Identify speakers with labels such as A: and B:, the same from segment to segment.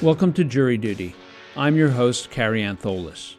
A: Welcome to Jury Duty. I'm your host, Kary Antholis.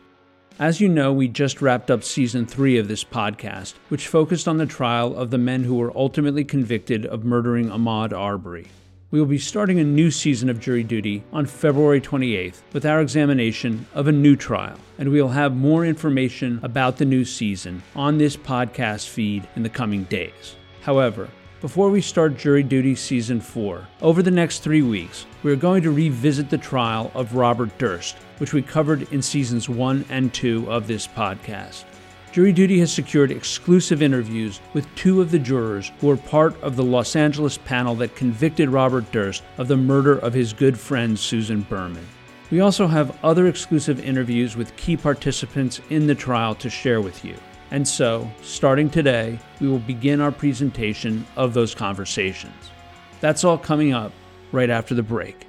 A: As you know, we just wrapped up season three of this podcast, which focused on the trial of the men who were ultimately convicted of murdering Ahmaud Arbery. We will be starting a new season of Jury Duty on February 28th with our examination of a new trial, and we will have more information about the new season on this podcast feed in the coming days. However, before we start Jury Duty Season 4, over the next three weeks, we are going to revisit the trial of Robert Durst, which we covered in Seasons 1 and 2 of this podcast. Jury Duty has secured exclusive interviews with two of the jurors who were part of the Los Angeles panel that convicted Robert Durst of the murder of his good friend Susan Berman. We also have other exclusive interviews with key participants in the trial to share with you. And so, starting today, we will begin our presentation of those conversations. That's all coming up right after the break.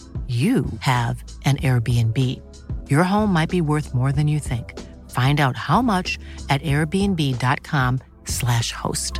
B: you have an Airbnb. Your home might be worth more than you think. Find out how much at airbnb.com/slash host.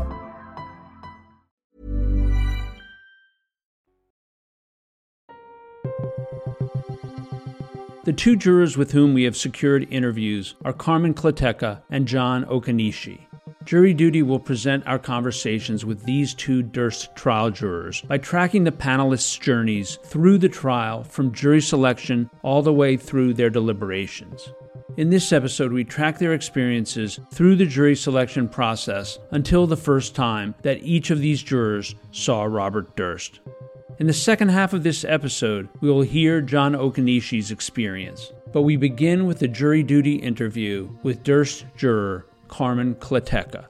A: The two jurors with whom we have secured interviews are Carmen Kleteca and John Okanishi. Jury Duty will present our conversations with these two Durst trial jurors by tracking the panelists' journeys through the trial from jury selection all the way through their deliberations. In this episode, we track their experiences through the jury selection process until the first time that each of these jurors saw Robert Durst. In the second half of this episode, we will hear John Okanishi's experience, but we begin with a jury duty interview with Durst juror Carmen Kleteca.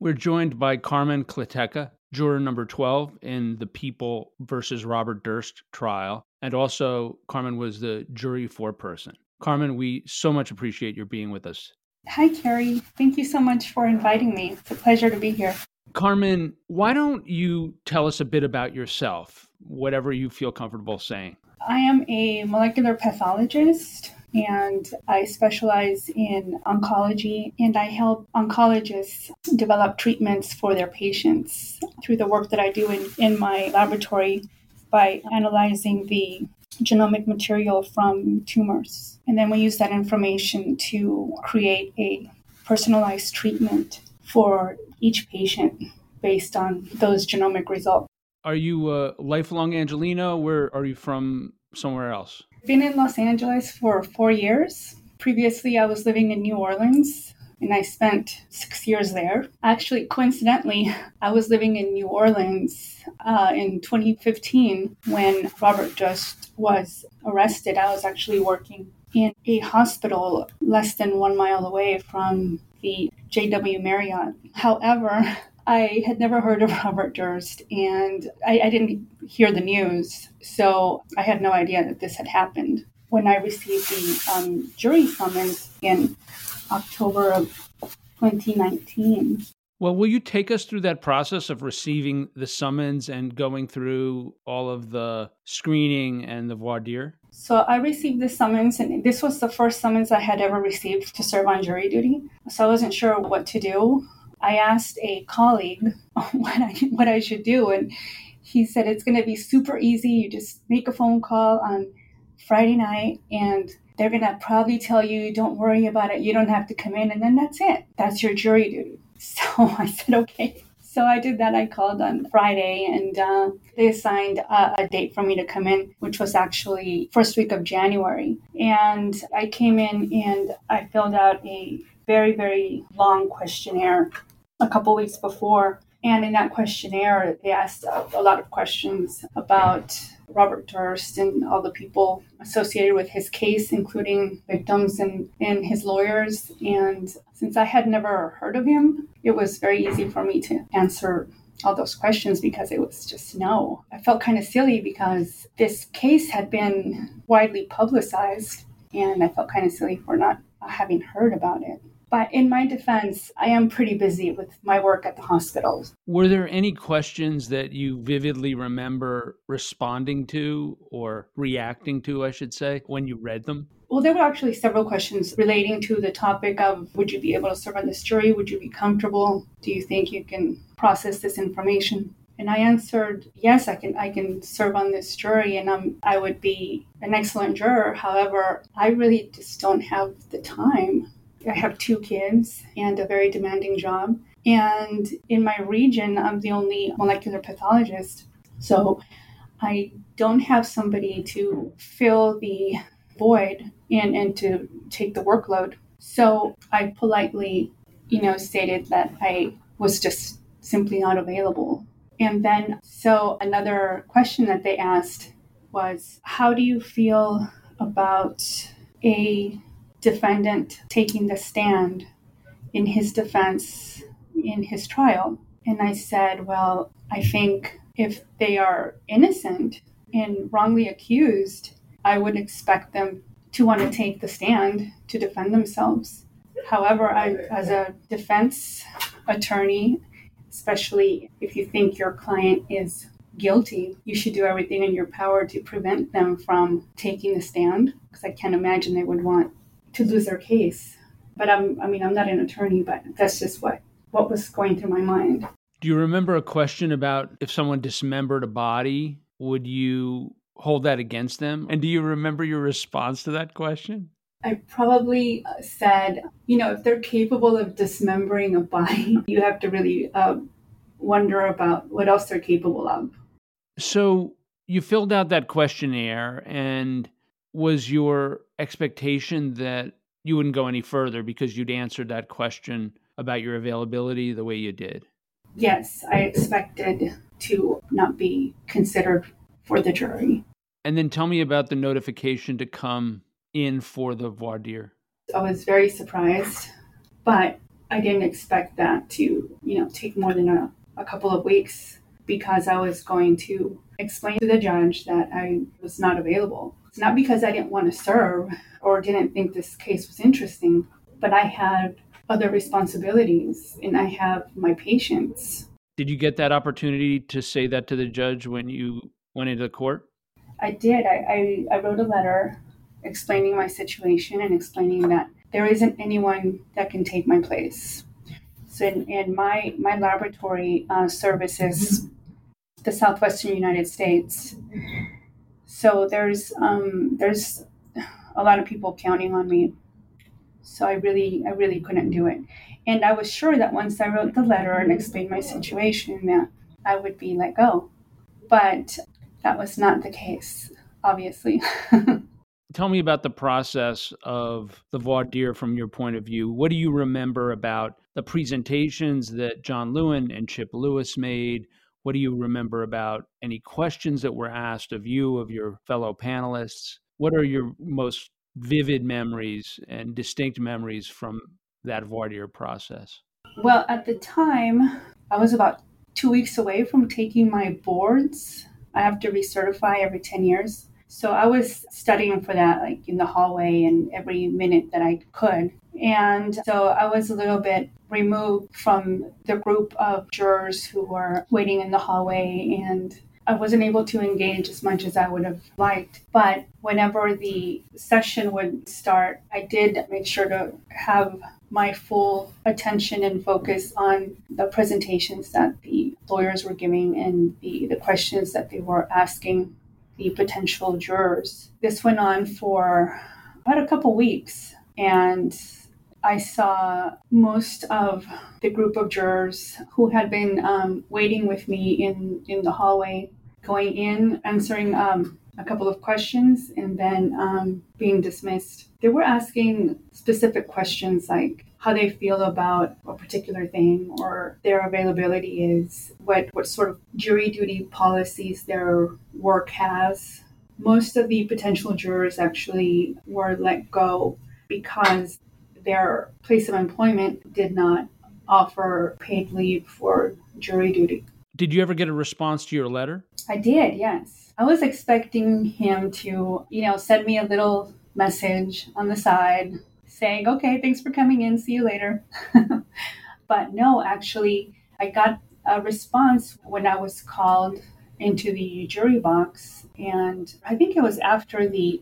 A: We're joined by Carmen Kleteca, juror number 12 in the People versus Robert Durst trial, and also Carmen was the jury foreperson. Carmen, we so much appreciate your being with us.
C: Hi, Kary. Thank you so much for inviting me. It's a pleasure to be here.
A: Carmen, why don't you tell us a bit about yourself, whatever you feel comfortable saying?
C: I am a molecular pathologist and I specialize in oncology and I help oncologists develop treatments for their patients through the work that I do in, in my laboratory by analyzing the genomic material from tumors. And then we use that information to create a personalized treatment for each patient based on those genomic results.
A: Are you a lifelong Angelino? Where are you from somewhere else?
C: Been in Los Angeles for four years. Previously, I was living in New Orleans and I spent six years there. Actually, coincidentally, I was living in New Orleans uh, in 2015 when Robert Durst was arrested. I was actually working in a hospital less than one mile away from the JW Marriott. However, I had never heard of Robert Durst and I, I, didn't hear the news, so I had no idea that this had happened. When I received the um, jury summons in October of 2019.
A: Well, will you take us through that process of receiving the summons and going through all of the screening and the voir dire?
C: So I received the summons, and this was the first summons I had ever received to serve on jury duty. So I wasn't sure what to do. I asked a colleague what I what I should do, and he said it's going to be super easy. You just make a phone call on Friday night, and they're going to probably tell you, "Don't worry about it. You don't have to come in," and then that's it. That's your jury duty. So I said, "Okay." So I did that. I called on Friday, and uh, they assigned a, a, date for me to come in, which was actually first week of January. And I came in and I filled out a very, very long questionnaire a couple weeks before. And in that questionnaire, they asked a lot of questions about Robert Durst and all the people associated with his case, including victims and, and his lawyers. And since I had never heard of him, it was very easy for me to answer all those questions because it was just no. I felt kind of silly because this case had been widely publicized and I felt kind of silly for not having heard about it. But in my defense, I am pretty busy with my work at the hospital.
A: Were there any questions that you vividly remember responding to or reacting to, I should say, when you read them?
C: Well, there were actually several questions relating to the topic of would you be able to serve on this jury? Would you be comfortable? Do you think you can process this information? And I answered, yes, I can I can serve on this jury and I'm, I would be an excellent juror. However, I really just don't have the time. I have two kids and a very demanding job. And in my region, I'm the only molecular pathologist. So I don't have somebody to fill the void and, and to take the workload. So I politely, you know, stated that I was just simply not available. And then, so another question that they asked was, How do you feel about a defendant taking the stand in his defense in his trial? And I said, Well, I think if they are innocent and wrongly accused, I would expect them to want to take the stand to defend themselves. However, I, as a defense attorney, especially if you think your client is guilty, you should do everything in your power to prevent them from taking the stand because I can't imagine they would want to lose their case. But I'm, I mean, I'm not an attorney, but that's just what, what was going through my mind.
A: Do you remember a question about if someone dismembered a body, would you hold that against them? And do you remember your response to that question?
C: I probably said, you know, if they're capable of dismembering a body, you have to really uh, wonder about what else they're capable of.
A: So you filled out that questionnaire, and was your expectation that you wouldn't go any further because you'd answered that question about your availability the way you did?
C: Yes, I expected to not be considered for the jury.
A: And then tell me about the notification to come in for the voir dire.
C: I was very surprised, but I didn't expect that to, you know, take more than a, a couple of weeks because I was going to explain to the judge that I was not available. It's not because I didn't want to serve or didn't think this case was interesting, but I had other responsibilities and I have my patients.
A: Did you get that opportunity to say that to the judge when you went into the court?
C: I did. I, I, I wrote a letter explaining my situation and explaining that there isn't anyone that can take my place. So, in, in my my laboratory uh, services the southwestern United States. So there's um, there's a lot of people counting on me. So I really I really couldn't do it, and I was sure that once I wrote the letter and explained my situation that I would be let go, but that was not the case, obviously.
A: Tell me about the process of the voir dire from your point of view. What do you remember about the presentations that John Lewin and Chip Lewis made? What do you remember about any questions that were asked of you, of your fellow panelists? What are your most vivid memories and distinct memories from that voir dire process?
C: Well, at the time, I was about two weeks away from taking my boards I have to recertify every 10 years. So I was studying for that like in the hallway and every minute that I could. And so I was a little bit removed from the group of jurors who were waiting in the hallway and I wasn't able to engage as much as I would have liked. But whenever the session would start, I did make sure to have my full attention and focus on the presentations that the lawyers were giving and the, the questions that they were asking the potential jurors. This went on for about a couple weeks, and I saw most of the group of jurors who had been um, waiting with me in, in the hallway, going in, answering um, a couple of questions, and then um, being dismissed. They were asking specific questions like how they feel about a particular thing or their availability is, what, what sort of jury duty policies their work has. Most of the potential jurors actually were let go because their place of employment did not offer paid leave for jury duty.
A: Did you ever get a response to your letter?
C: I did, yes. I was expecting him to, you know, send me a little message on the side saying, okay, thanks for coming in, see you later. but no, actually, I got a response when I was called into the jury box. And I think it was after the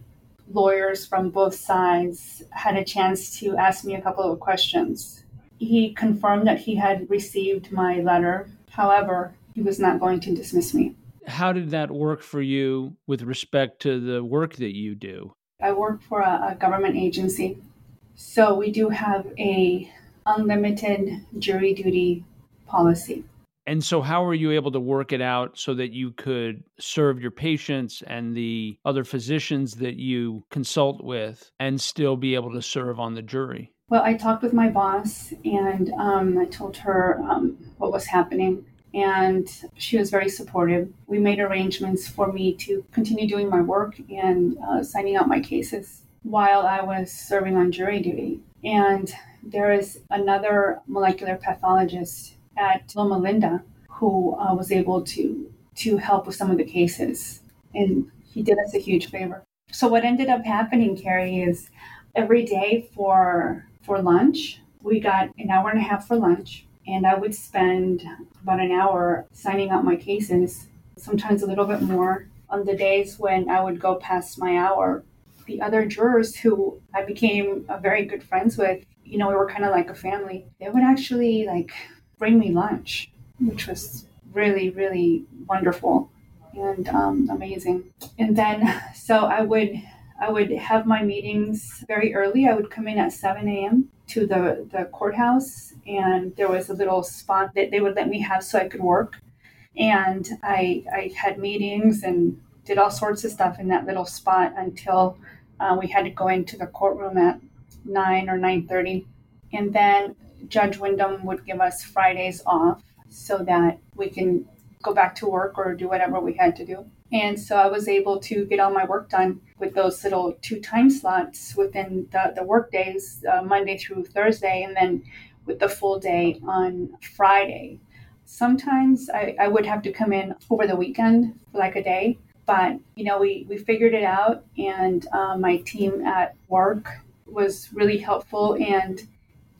C: lawyers from both sides had a chance to ask me a couple of questions. He confirmed that he had received my letter. However, he was not going to dismiss me.
A: How did that work for you with respect to the work that you do?
C: I work for a, a government agency. So we do have a unlimited jury duty policy.
A: And so, how were you able to work it out so that you could serve your patients and the other physicians that you consult with and still be able to serve on the jury?
C: Well, I talked with my boss and um, I told her um, what was happening, and she was very supportive. We made arrangements for me to continue doing my work and uh, signing out my cases while I was serving on jury duty. And there is another molecular pathologist at Loma Linda who uh, was able to to help with some of the cases, and he did us a huge favor. So what ended up happening, Kary, is every day for for lunch we got an hour and a half for lunch, and I would spend about an hour signing out my cases, sometimes a little bit more. On the days when I would go past my hour, the other jurors who I became very good friends with, you know, we were kind of like a family. They would actually like bring me lunch, which was really, really wonderful and um, amazing. And then, so I would, I would have my meetings very early. I would come in at 7 a.m. to the, the courthouse, and there was a little spot that they would let me have so I could work. And I, I had meetings and did all sorts of stuff in that little spot until uh, we had to go into the courtroom at 9 or 9.30 and then Judge Windham would give us Fridays off so that we can go back to work or do whatever we had to do. And so I was able to get all my work done with those little two time slots within the, the work days, uh, Monday through Thursday, and then with the full day on Friday. Sometimes I, I would have to come in over the weekend for like a day, but you know, we, we figured it out, and uh, my team at work was really helpful and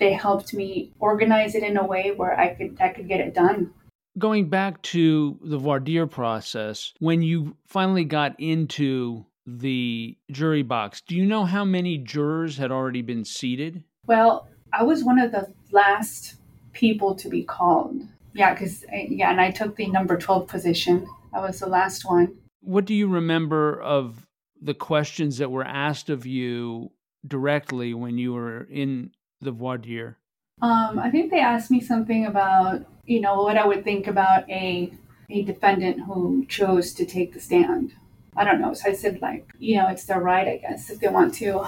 C: they helped me organize it in a way where I could I could get it done.
A: Going back to the voir dire process, when you finally got into the jury box, do you know how many jurors had already been seated?
C: Well, I was one of the last people to be called. Yeah, because eh, yeah, and I took the number twelve position. I was the last one.
A: What do you remember of the questions that were asked of you directly when you were in the voir dire?
C: Um, I think they asked me something about, you know, what I would think about a a defendant who chose to take the stand. I don't know. So I said, like, you know, it's their right, I guess, if they want to.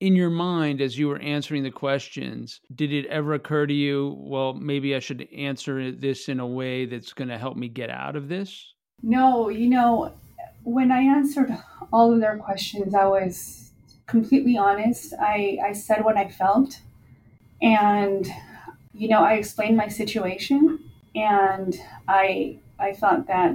A: In your mind, as you were answering the questions, did it ever occur to you, well, maybe I should answer this in a way that's going to help me get out of this?
C: No, you know, when I answered all of their questions, I was completely honest. I, I said what I felt. And, you know, I explained my situation and I I thought that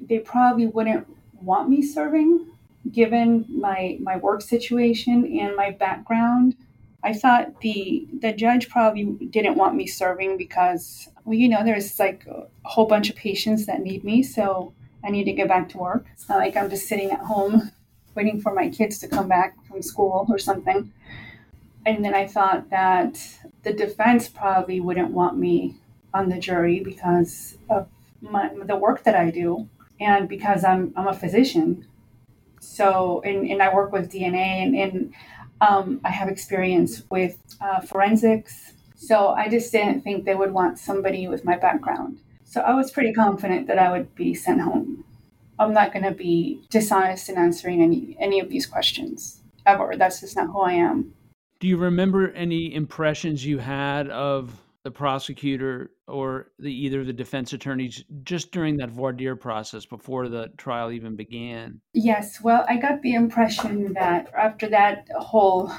C: they probably wouldn't want me serving given my my work situation and my background. I thought the the judge probably didn't want me serving because well, you know, there's like a whole bunch of patients that need me, so I need to get back to work. It's not like I'm just sitting at home waiting for my kids to come back from school or something. And then I thought that the defense probably wouldn't want me on the jury because of my, the work that I do and because I'm, I'm a physician. So, and, and I work with DNA and, and um, I have experience with uh, forensics. So I just didn't think they would want somebody with my background. So I was pretty confident that I would be sent home. I'm not going to be dishonest in answering any, any of these questions ever. That's just not who I am.
A: Do you remember any impressions you had of the prosecutor or the either the defense attorneys just during that voir dire process before the trial even began?
C: Yes, well, I got the impression that after that whole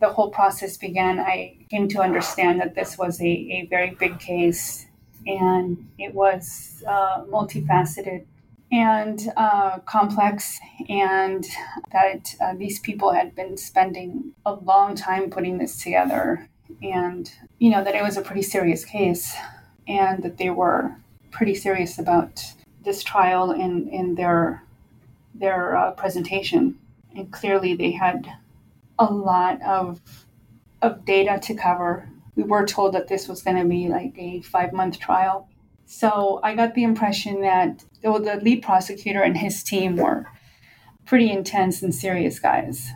C: the whole process began, I came to understand that this was a, a very big case and it was uh, multifaceted and uh, complex, and that uh, these people had been spending a long time putting this together, and you know that it was a pretty serious case, and that they were pretty serious about this trial in in their their uh, presentation, and clearly they had a lot of of data to cover. We were told that this was going to be like a five month trial, so I got the impression that well, the lead prosecutor and his team were pretty intense and serious guys.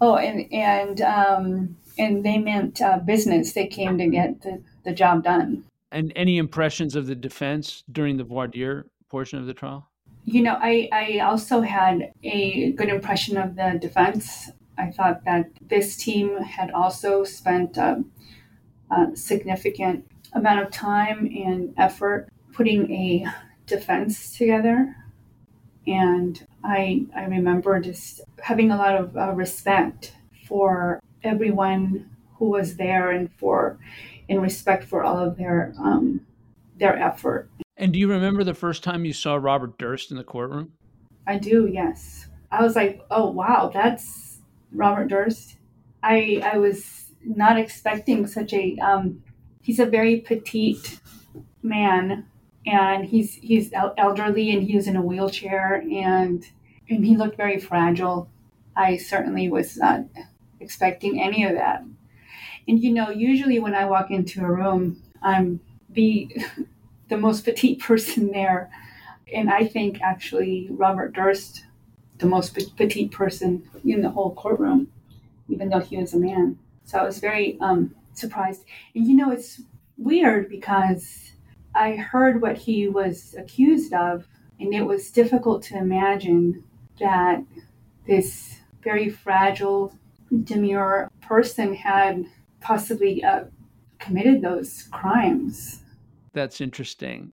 C: Oh, and and um, and they meant uh, business. They came to get the, the job done.
A: And any impressions of the defense during the voir dire portion of the trial?
C: You know, I, I also had a good impression of the defense. I thought that this team had also spent a, a significant amount of time and effort putting a defense together. And I, I remember just having a lot of uh, respect for everyone who was there and for in respect for all of their um, their effort.
A: And do you remember the first time you saw Robert Durst in the courtroom?
C: I do, yes. I was like, oh wow, that's Robert Durst. I I was not expecting such a um, he's a very petite man and he's he's elderly and he was in a wheelchair and and he looked very fragile. I certainly was not expecting any of that. And you know, usually when I walk into a room, I'm the the most petite person there. And I think actually Robert Durst, the most petite person in the whole courtroom, even though he was a man. So I was very um, surprised. And you know, it's weird because I heard what he was accused of, and it was difficult to imagine that this very fragile, demure person had possibly uh, committed those crimes.
A: That's interesting.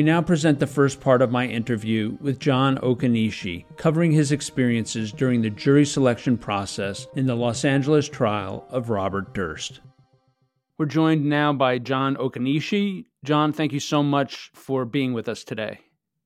A: We now present the first part of my interview with John Okonishi, covering his experiences during the jury selection process in the Los Angeles trial of Robert Durst. We're joined now by John Okonishi. John, thank you so much for being with us today.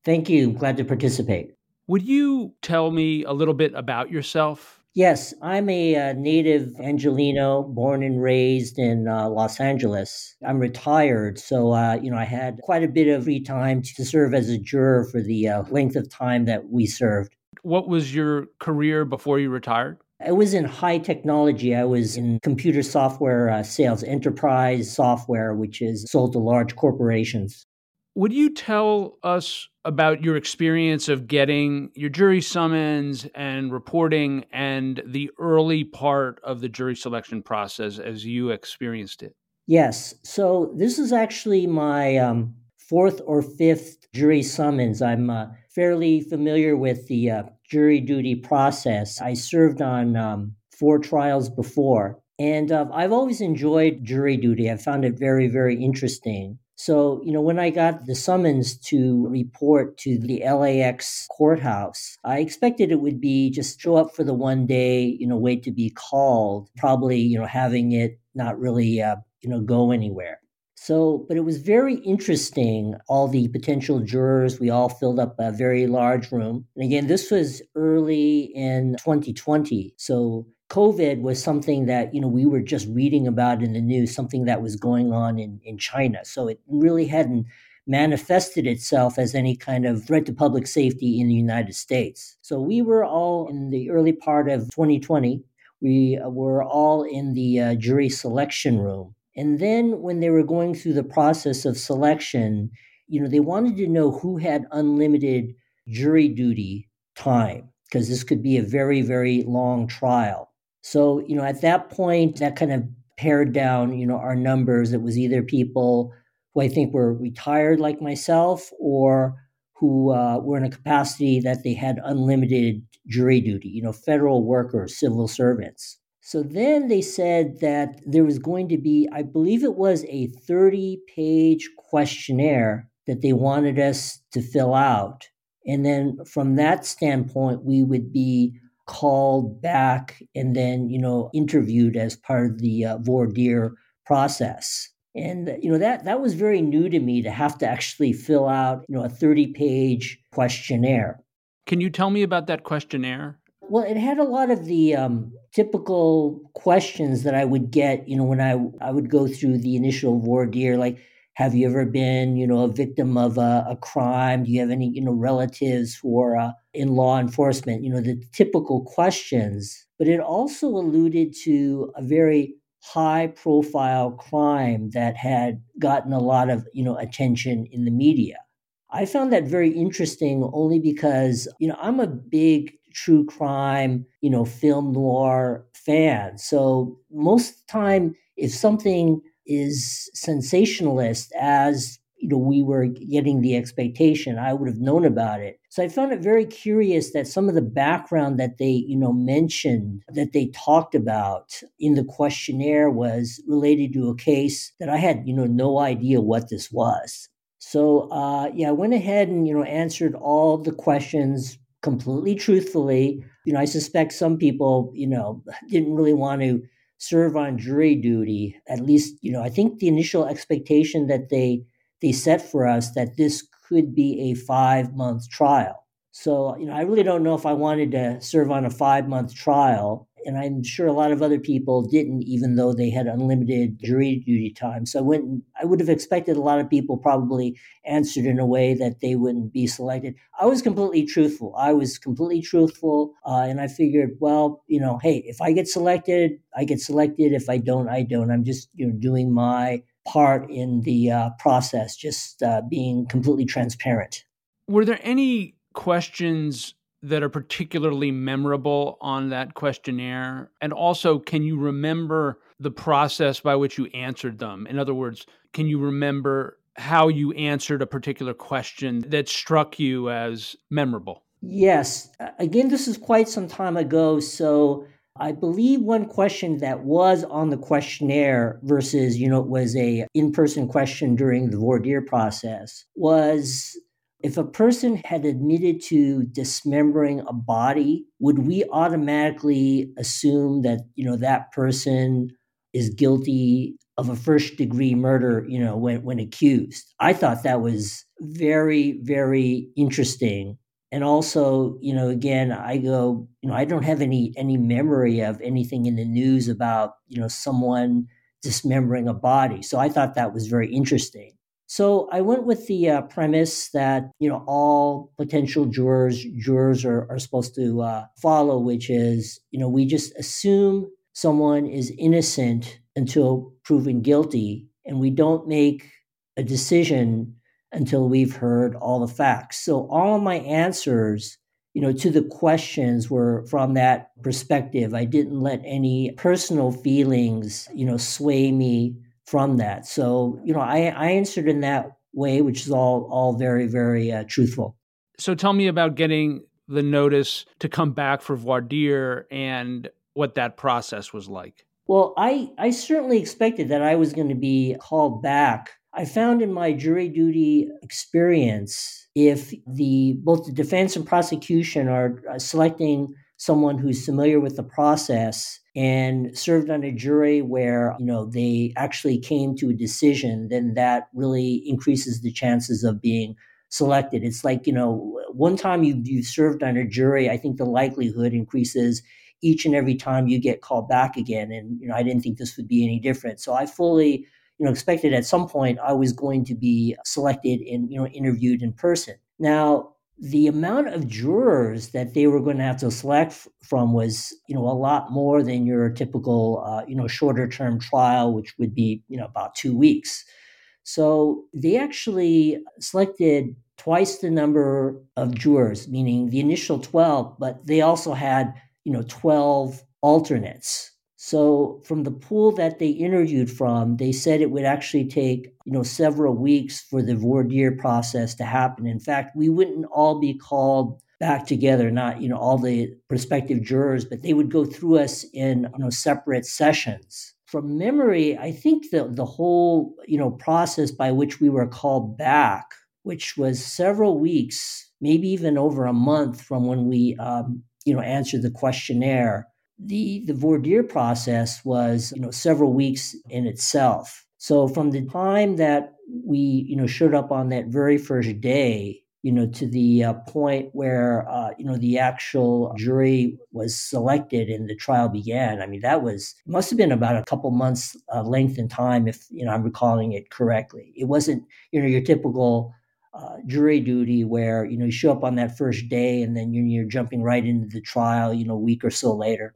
D: Thank you. Glad to participate.
A: Would you tell me a little bit about yourself?
D: Yes, I'm a uh, native Angelino, born and raised in uh, Los Angeles. I'm retired, so uh, you know I had quite a bit of free time to serve as a juror for the uh, length of time that we served.
A: What was your career before you retired?
D: I was in high technology. I was in computer software uh, sales, enterprise software, which is sold to large corporations.
A: Would you tell us about your experience of getting your jury summons and reporting and the early part of the jury selection process as you experienced it?
D: Yes. So this is actually my um, fourth or fifth jury summons. I'm uh, fairly familiar with the uh, jury duty process. I served on um, four trials before. And uh, I've always enjoyed jury duty. I found it very, very interesting. So, you know, when I got the summons to report to the LAX courthouse, I expected it would be just show up for the one day, you know, wait to be called, probably, you know, having it not really, uh, you know, go anywhere. So, but it was very interesting. All the potential jurors, we all filled up a very large room. And again, this was early in 2020. So COVID was something that, you know, we were just reading about in the news, something that was going on in, in China. So it really hadn't manifested itself as any kind of threat to public safety in the United States. So we were all in the early part of 2020, we were all in the uh, jury selection room. And then when they were going through the process of selection, you know, they wanted to know who had unlimited jury duty time. because this could be a very, very long trial. So, you know, at that point, that kind of pared down, you know, our numbers. It was either people who I think were retired like myself or who uh, were in a capacity that they had unlimited jury duty, you know, federal workers, civil servants. So then they said that there was going to be, I believe it was a 30 page questionnaire that they wanted us to fill out. And then from that standpoint, we would be called back and then, you know, interviewed as part of the uh, voir dire process. And you know that that was very new to me to have to actually fill out, you know, a 30-page questionnaire.
A: Can you tell me about that questionnaire?
D: Well, it had a lot of the um, typical questions that I would get, you know, when I I would go through the initial voir dire, like have you ever been, you know, a victim of a, a crime? Do you have any, you know, relatives who are uh, in law enforcement? You know, the typical questions. But it also alluded to a very high profile crime that had gotten a lot of, you know, attention in the media. I found that very interesting only because, you know, I'm a big true crime, you know, film noir fan. So most time, if something is sensationalist as you know we were getting the expectation. I would have known about it. So i found it very curious that some of the background that they you know mentioned that they talked about in the questionnaire was related to a case that i had you know no idea what this was. So uh, yeah i went ahead and you know answered all the questions completely truthfully. You know i suspect some people you know didn't really want to serve on jury duty at least you know i think the initial expectation that they they set for us that this could be a 5 month trial. So you know i really don't know if i wanted to serve on a 5 month trial and I'm sure a lot of other people didn't, even though they had unlimited jury duty time. So I went. I would have expected a lot of people probably answered in a way that they wouldn't be selected. I was completely truthful. I was completely truthful, uh, and I figured, well, you know, hey, if I get selected, I get selected. If I don't, I don't. I'm just you know doing my part in the uh, process, just uh, being completely transparent.
A: Were there any questions that are particularly memorable on that questionnaire? And also, can you remember the process by which you answered them? In other words, can you remember how you answered a particular question that struck you as memorable?
D: Yes. Again, this is quite some time ago. So I believe one question that was on the questionnaire versus, you know, it was a in-person question during the voir dire process was if a person had admitted to dismembering a body, would we automatically assume that, you know, that person is guilty of a first degree murder, you know, when, when accused? I thought that was very, very interesting. And also, you know, again, I go, you know, I don't have any any memory of anything in the news about, you know, someone dismembering a body. So I thought that was very interesting. So I went with the uh, premise that you know all potential jurors jurors are, are supposed to uh, follow, which is you know we just assume someone is innocent until proven guilty, and we don't make a decision until we've heard all the facts. So all of my answers, you know, to the questions were from that perspective. I didn't let any personal feelings, you know, sway me from that. So, you know, I, I answered in that way, which is all all very, very uh, truthful.
A: So tell me about getting the notice to come back for voir dire and what that process was like.
D: Well, I, I certainly expected that I was going to be called back. I found in my jury duty experience, if the both the defense and prosecution are uh, selecting someone who's familiar with the process and served on a jury where you know they actually came to a decision then that really increases the chances of being selected. It's like you know one time you you served on a jury i think the likelihood increases each and every time you get called back again. And you know i didn't think this would be any different. So i fully you know expected at some point i was going to be selected and you know interviewed in person. Now the amount of jurors that they were going to have to select from was, you know, a lot more than your typical, uh, you know, shorter term trial, which would be, you know, about two weeks. So they actually selected twice the number of jurors, meaning the initial 12, but they also had, you know, 12 alternates. So from the pool that they interviewed from, they said it would actually take, you know, several weeks for the voir dire process to happen. In fact, we wouldn't all be called back together, not, you know, all the prospective jurors, but they would go through us in, you know, separate sessions. From memory, I think the, the whole, you know, process by which we were called back, which was several weeks, maybe even over a month from when we, um, you know, answered the questionnaire, the the voir dire process was you know several weeks in itself. So from the time that we you know showed up on that very first day, you know, to the uh, point where uh, you know the actual jury was selected and the trial began. I mean, that was must have been about a couple months uh, length in time, if you know I'm recalling it correctly. It wasn't you know your typical uh, jury duty where you know you show up on that first day and then you're, you're jumping right into the trial you know a week or so later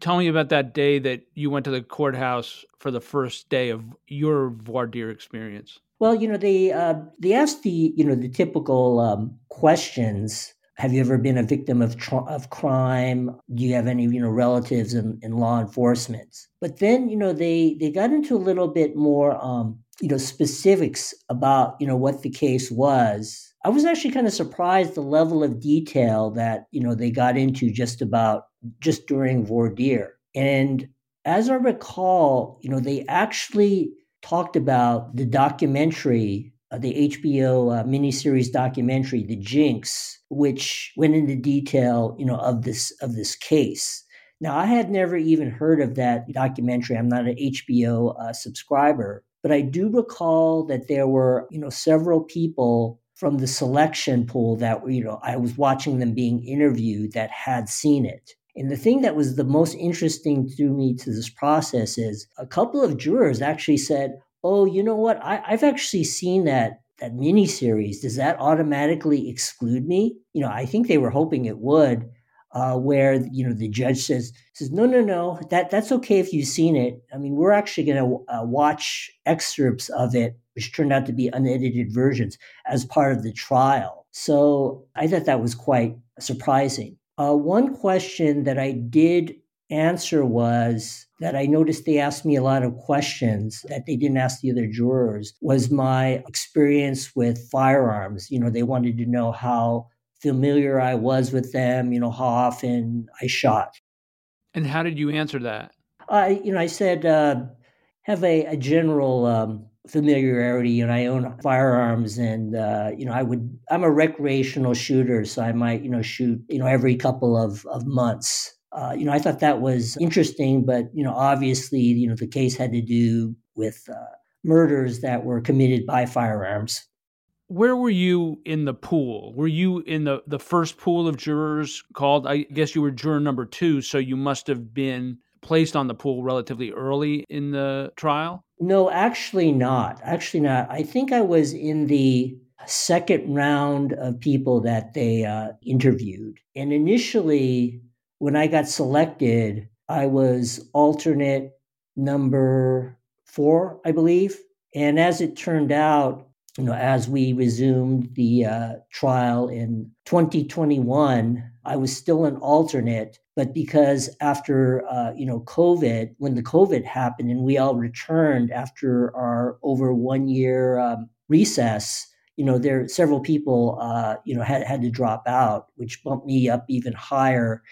A: Tell me about that day that you went to the courthouse for the first day of your voir dire experience.
D: Well, you know, they uh, they asked the you know the typical um, questions. Have you ever been a victim of tr- of crime? Do you have any you know relatives in, in law enforcement? But then you know they they got into a little bit more um, you know specifics about you know what the case was. I was actually kind of surprised the level of detail that you know they got into just about just during voir dire. And as I recall, you know, they actually talked about the documentary, uh, the HBO uh, miniseries documentary, The Jinx, which went into detail, you know, of this of this case. Now, I had never even heard of that documentary. I'm not an HBO uh, subscriber, but I do recall that there were, you know, several people from the selection pool that you know, I was watching them being interviewed that had seen it. And the thing that was the most interesting to me to this process is a couple of jurors actually said, "Oh, you know what? I, have actually seen that that miniseries. Does that automatically exclude me?" You know, I think they were hoping it would. Uh, where you know the judge says says no no no that that's okay if you've seen it. I mean, we're actually going to uh, watch excerpts of it, which turned out to be unedited versions, as part of the trial. So I thought that was quite surprising. Uh, one question that I did answer was that I noticed they asked me a lot of questions that they didn't ask the other jurors was my experience with firearms. You know, they wanted to know how familiar I was with them, you know, how often I shot.
A: And how did you answer that?
D: I, you know, I said, uh, have a, a general um, familiarity and I own firearms and uh, you know I would I'm a recreational shooter so I might you know shoot you know every couple of of months. Uh, you know I thought that was interesting but you know obviously you know the case had to do with uh, murders that were committed by firearms.
A: Where were you in the pool? Were you in the the first pool of jurors called? I guess you were juror number 2 so you must have been placed on the pool relatively early in the trial
D: no, actually not. Actually not. I think I was in the second round of people that they uh, interviewed. And initially, when I got selected, I was alternate number four, I believe. And as it turned out, you know, as we resumed the uh, trial in 2021, I was still an alternate, but because after uh, you know COVID, when the COVID happened and we all returned after our over one year um, recess, you know, there several people uh, you know had had to drop out, which bumped me up even higher.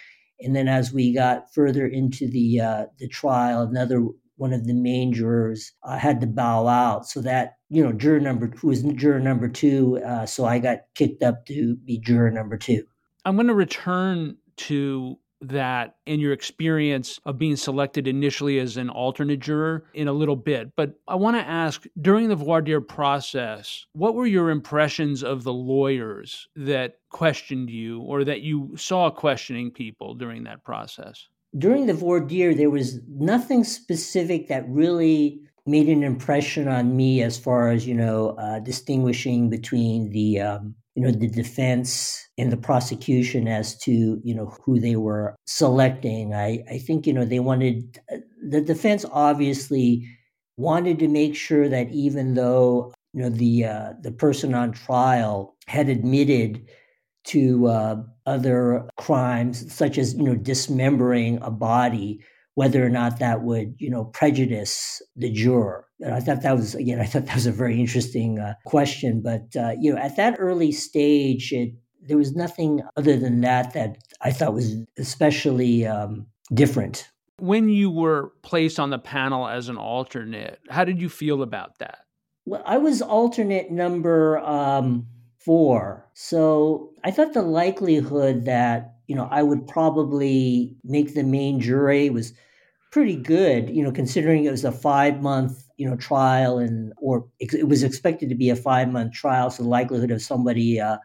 D: And then as we got further into the uh, the trial, another one of the main jurors uh, had to bow out. So that, you know, juror number, who was juror number two, uh, so I got kicked up to be juror number two.
A: I'm going to return to that in your experience of being selected initially as an alternate juror in a little bit. But I want to ask during the voir dire process, what were your impressions of the lawyers that questioned you or that you saw questioning people during that process?
D: During the voir dire, there was nothing specific that really made an impression on me as far as, you know, uh, distinguishing between the um, you know the defense and the prosecution as to you know who they were selecting. I i think you know they wanted the defense obviously wanted to make sure that even though you know the uh, the person on trial had admitted to uh, other crimes such as you know dismembering a body whether or not that would you know prejudice the juror. And i thought that was again i thought that was a very interesting uh, question but uh, you know at that early stage it there was nothing other than that that i thought was especially um, different.
A: When you were placed on the panel as an alternate how did you feel about that?
D: Well i was alternate number um, four. So I thought the likelihood that, you know, I would probably make the main jury was pretty good, you know, considering it was a five month, you know, trial and, or it was expected to be a five month trial. So the likelihood of somebody, uh,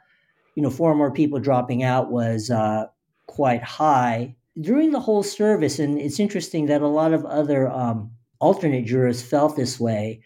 D: you know, four more people dropping out was uh, quite high. During the whole service, and it's interesting that a lot of other um, alternate jurors felt this way.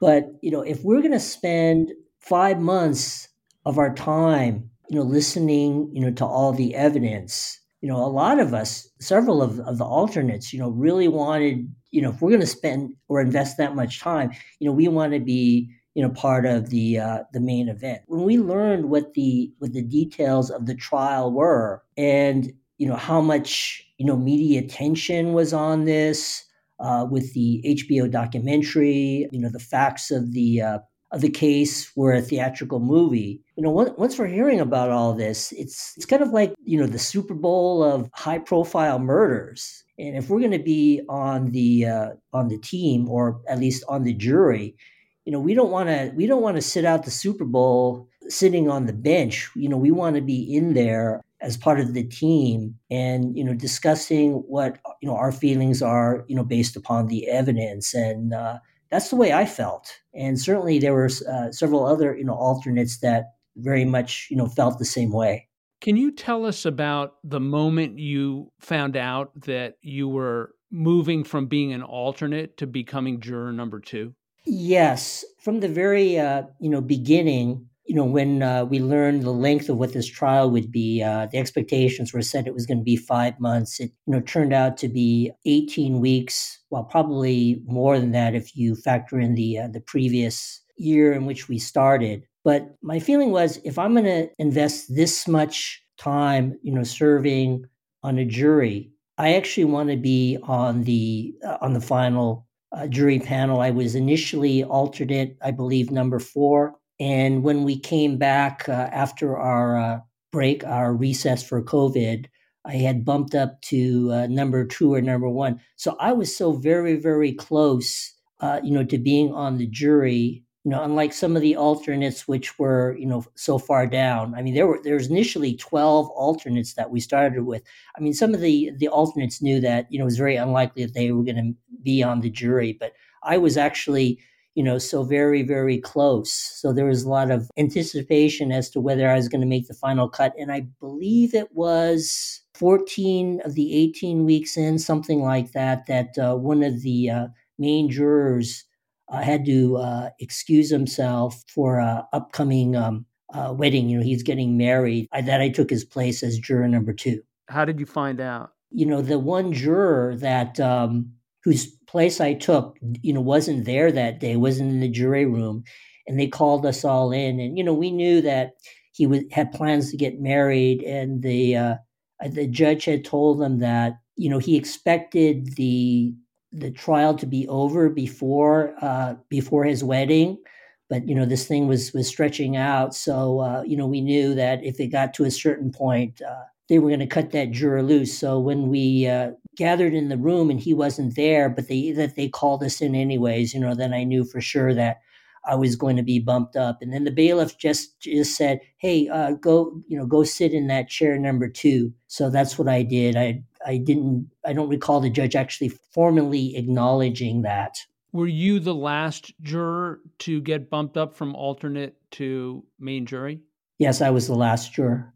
D: But, you know, if we're going to spend five months of our time, you know, listening, you know, to all the evidence. You know, a lot of us, several of, of the alternates, you know, really wanted, you know, if we're going to spend or invest that much time, you know, we want to be, you know, part of the uh, the main event. When we learned what the what the details of the trial were, and you know how much you know media attention was on this, uh, with the HBO documentary, you know, the facts of the uh, the case were a theatrical movie. You know, once we're hearing about all this, it's it's kind of like you know the Super Bowl of high profile murders. And if we're going to be on the uh, on the team or at least on the jury, you know, we don't want to we don't want to sit out the Super Bowl sitting on the bench. You know, we want to be in there as part of the team and you know discussing what you know our feelings are you know based upon the evidence and uh, that's the way I felt. And certainly there were uh, several other, you know, alternates that very much, you know, felt the same way.
A: Can you tell us about the moment you found out that you were moving from being an alternate to becoming juror number two?
D: Yes, from the very uh, you know beginning, you know, when uh, we learned the length of what this trial would be, uh, the expectations were set it was going to be five months. It, you know, turned out to be 18 weeks, well, probably more than that if you factor in the uh, the previous year in which we started. But my feeling was, if I'm going to invest this much time, you know, serving on a jury, I actually want to be on the uh, on the final uh, jury panel. I was initially alternate, I believe, number four and when we came back uh, after our uh, break, our recess for COVID, I had bumped up to uh, number two or number one. So I was so very, very close, uh, you know, to being on the jury. You know, unlike some of the alternates, which were you know so far down. I mean, there were there was initially twelve alternates that we started with. I mean, some of the the alternates knew that you know it was very unlikely that they were going to be on the jury, but I was actually you know, so very, very close. So there was a lot of anticipation as to whether I was going to make the final cut. And I believe it was 14 of the 18 weeks in, something like that, that uh, one of the uh, main jurors uh, had to uh, excuse himself for an upcoming um, uh, wedding. You know, he's getting married. I, that I took his place as juror number two.
A: How did you find out?
D: You know, the one juror that um, whose place I took, you know, wasn't there that day, wasn't in the jury room, and they called us all in, and you know, we knew that he was had plans to get married, and the uh, the judge had told them that you know he expected the the trial to be over before uh, before his wedding, but you know this thing was was stretching out, so uh, you know we knew that if it got to a certain point, uh, they were going to cut that juror loose. So when we uh, gathered in the room and he wasn't there, but they that they called us in anyways, you know, then I knew for sure that I was going to be bumped up. And then the bailiff just just said, "Hey, uh, go, you know, go sit in that chair number two. So that's what I did. I I didn't I don't recall the judge actually formally acknowledging that.
A: Were you the last juror to get bumped up from alternate to main jury?
D: Yes, I was the last juror.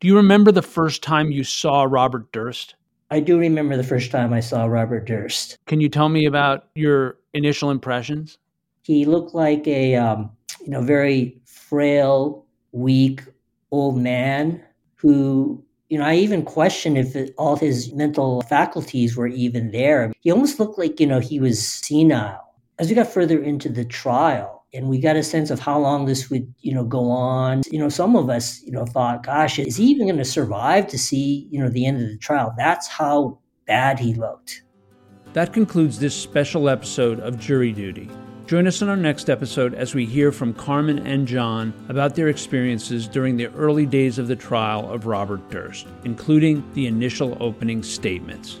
A: Do you remember the first time you saw Robert Durst?
D: I do remember the first time I saw Robert Durst.
A: Can you tell me about your initial impressions?
D: He looked like a um, you know very frail, weak old man who you know I even questioned if it, all his mental faculties were even there. He almost looked like you know he was senile. As we got further into the trial, and we got a sense of how long this would, you know, go on. You know, some of us, you know, thought, gosh, is he even going to survive to see, you know, the end of the trial? That's how bad he looked.
A: That concludes this special episode of Jury Duty. Join us in our next episode as we hear from Carmen and John about their experiences during the early days of the trial of Robert Durst, including the initial opening statements.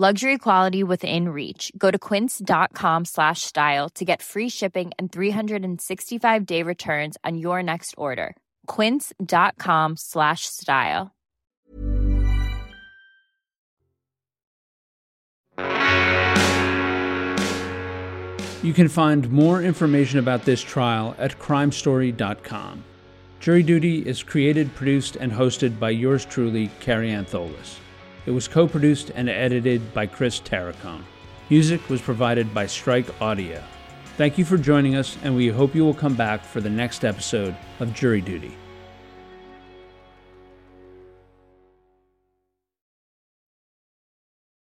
E: Luxury quality within reach. Go to quince.com slash style to get free shipping and 365 day returns on your next order. Quince.com slash style.
A: You can find more information about this trial at crimestory.com. Jury Duty is created, produced, and hosted by yours truly, Kary Antholis. It was co produced and edited by Chris Terracone. Music was provided by Strike Audio. Thank you for joining us, and we hope you will come back for the next episode of Jury Duty.